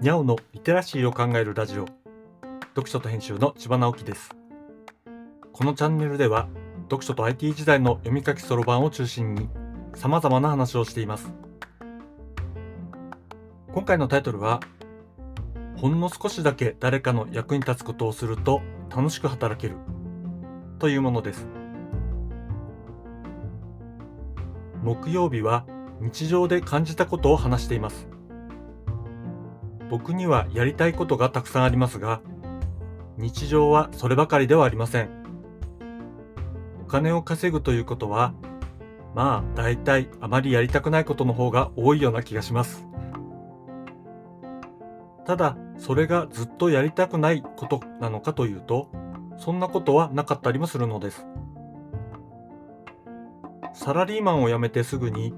にゃおのリテラシーを考えるラジオ。読書と編集の千葉直樹です。このチャンネルでは読書と IT 時代の読み書きそろばんを中心に様々な話をしています。今回のタイトルはほんの少しだけ誰かの役に立つことをすると楽しく働ける。というものです。木曜日は日常で感じたことを話しています。僕にはやりたいことがたくさんありますが日常はそればかりではありません。お金を稼ぐということはまあ大体あまりやりたくないことの方が多いような気がします。ただそれがずっとやりたくないことなのかというとそんなことはなかったりもするのです。サラリーマンを辞めてすぐに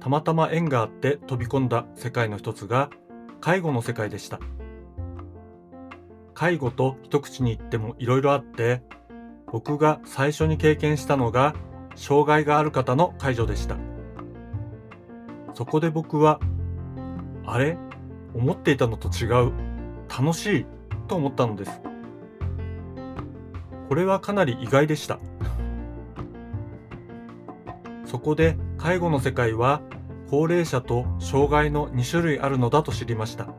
たまたま縁があって飛び込んだ世界の一つが介護の世界でした。介護と一口に言ってもいろいろあって僕が最初に経験したのが障害がある方の介助でした。そこで僕はあれ？思っていたのと違う。楽しい。と思ったのです。これはかなり意外でした。そこで介護の世界は高齢者と障害の2種類あるのだと知りました。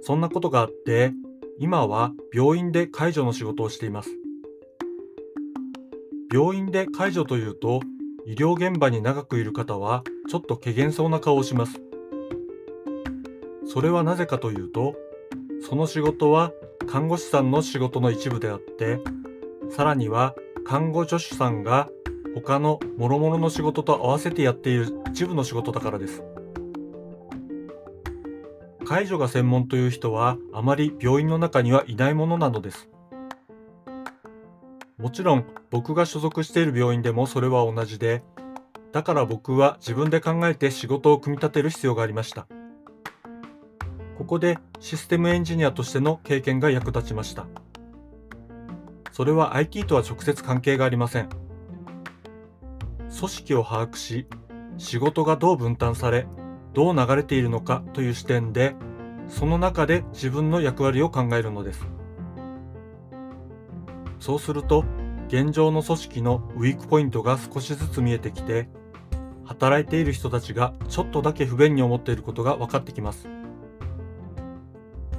そんなことがあって、今は病院で介助の仕事をしています。病院で介助というと、医療現場に長くいる方はちょっと怪げそうな顔をします。それはなぜかというと、その仕事は看護師さんの仕事の一部であって、さらには看護助手さんが他の諸々の仕事と合わせてやっている一部の仕事だからです。介助が専門という人はあまり病院の中にはいないものなのです。もちろん僕が所属している病院でもそれは同じで、だから僕は自分で考えて仕事を組み立てる必要がありました。ここでシステムエンジニアとしての経験が役立ちました。それは IT とは直接関係がありません。組織を把握し、仕事がどう分担され、どう流れているのかという視点で、その中で自分の役割を考えるのです。そうすると、現状の組織のウィークポイントが少しずつ見えてきて、働いている人たちがちょっとだけ不便に思っていることが分かってきます。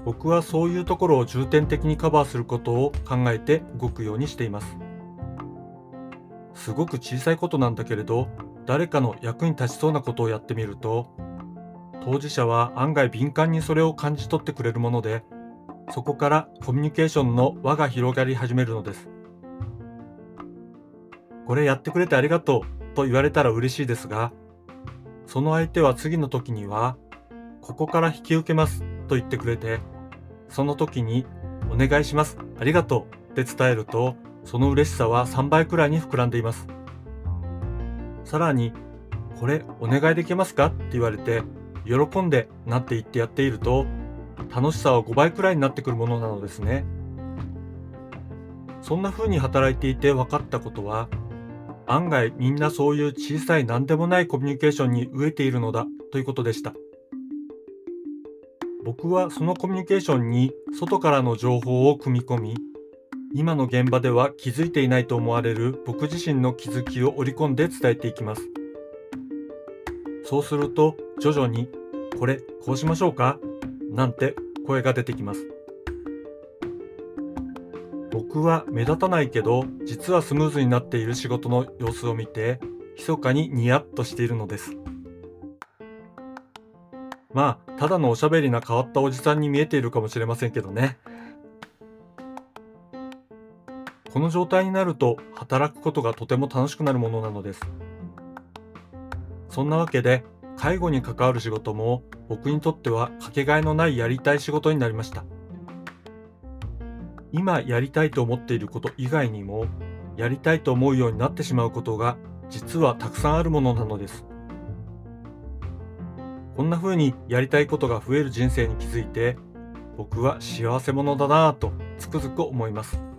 僕はそういうところを重点的にカバーすることを考えて動くようにしています。すごく小さいことなんだけれど誰かの役に立ちそうなことをやってみると当事者は案外敏感にそれを感じ取ってくれるものでそこからコミュニケーションの輪が広がり始めるのです。これやってくれてありがとうと言われたら嬉しいですがその相手は次の時にはここから引き受けますと言ってくれてその時にお願いしますありがとうって伝えるとその嬉しさは3倍くらいに膨らんでいます。さらに、これお願いできますか？って言われて、喜んでなって言ってやっていると、楽しさは5倍くらいになってくるものなのですね。そんな風に働いていて分かったことは、案外みんなそういう小さい何でもないコミュニケーションに飢えているのだということでした。僕はそのコミュニケーションに外からの情報を組み込み、今の現場では気づいていないと思われる僕自身の気づきを織り込んで伝えていきます。そうすると徐々にこれこうしましょうか？なんて声が出てきます。僕は目立たないけど実はスムーズになっている仕事の様子を見て密かにニヤッとしているのです。まあ、ただのおしゃべりな変わったおじさんに見えているかもしれませんけどね。この状態になると働くことがとても楽しくなるものなのです。そんなわけで介護に関わる仕事も僕にとってはかけがえのないやりたい仕事になりました。今やりたいと思っていること以外にもやりたいと思うようになってしまうことが実はたくさんあるものなのです。こんな風にやりたいことが増える人生に気づいて僕は幸せ者だなぁとつくづく思います。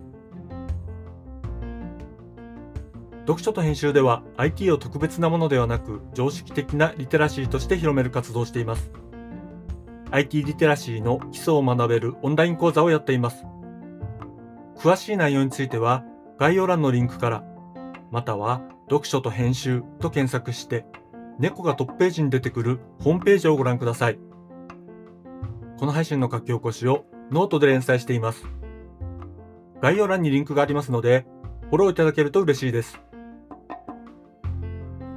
読書と編集では IT を特別なものではなく常識的なリテラシーとして広める活動をしています。IT リテラシーの基礎を学べるオンライン講座をやっています。詳しい内容については概要欄のリンクから、または読書と編集と検索して、猫がトップページに出てくるホームページをご覧ください。この配信の書き起こしをノートで連載しています。概要欄にリンクがありますので、フォローいただけると嬉しいです。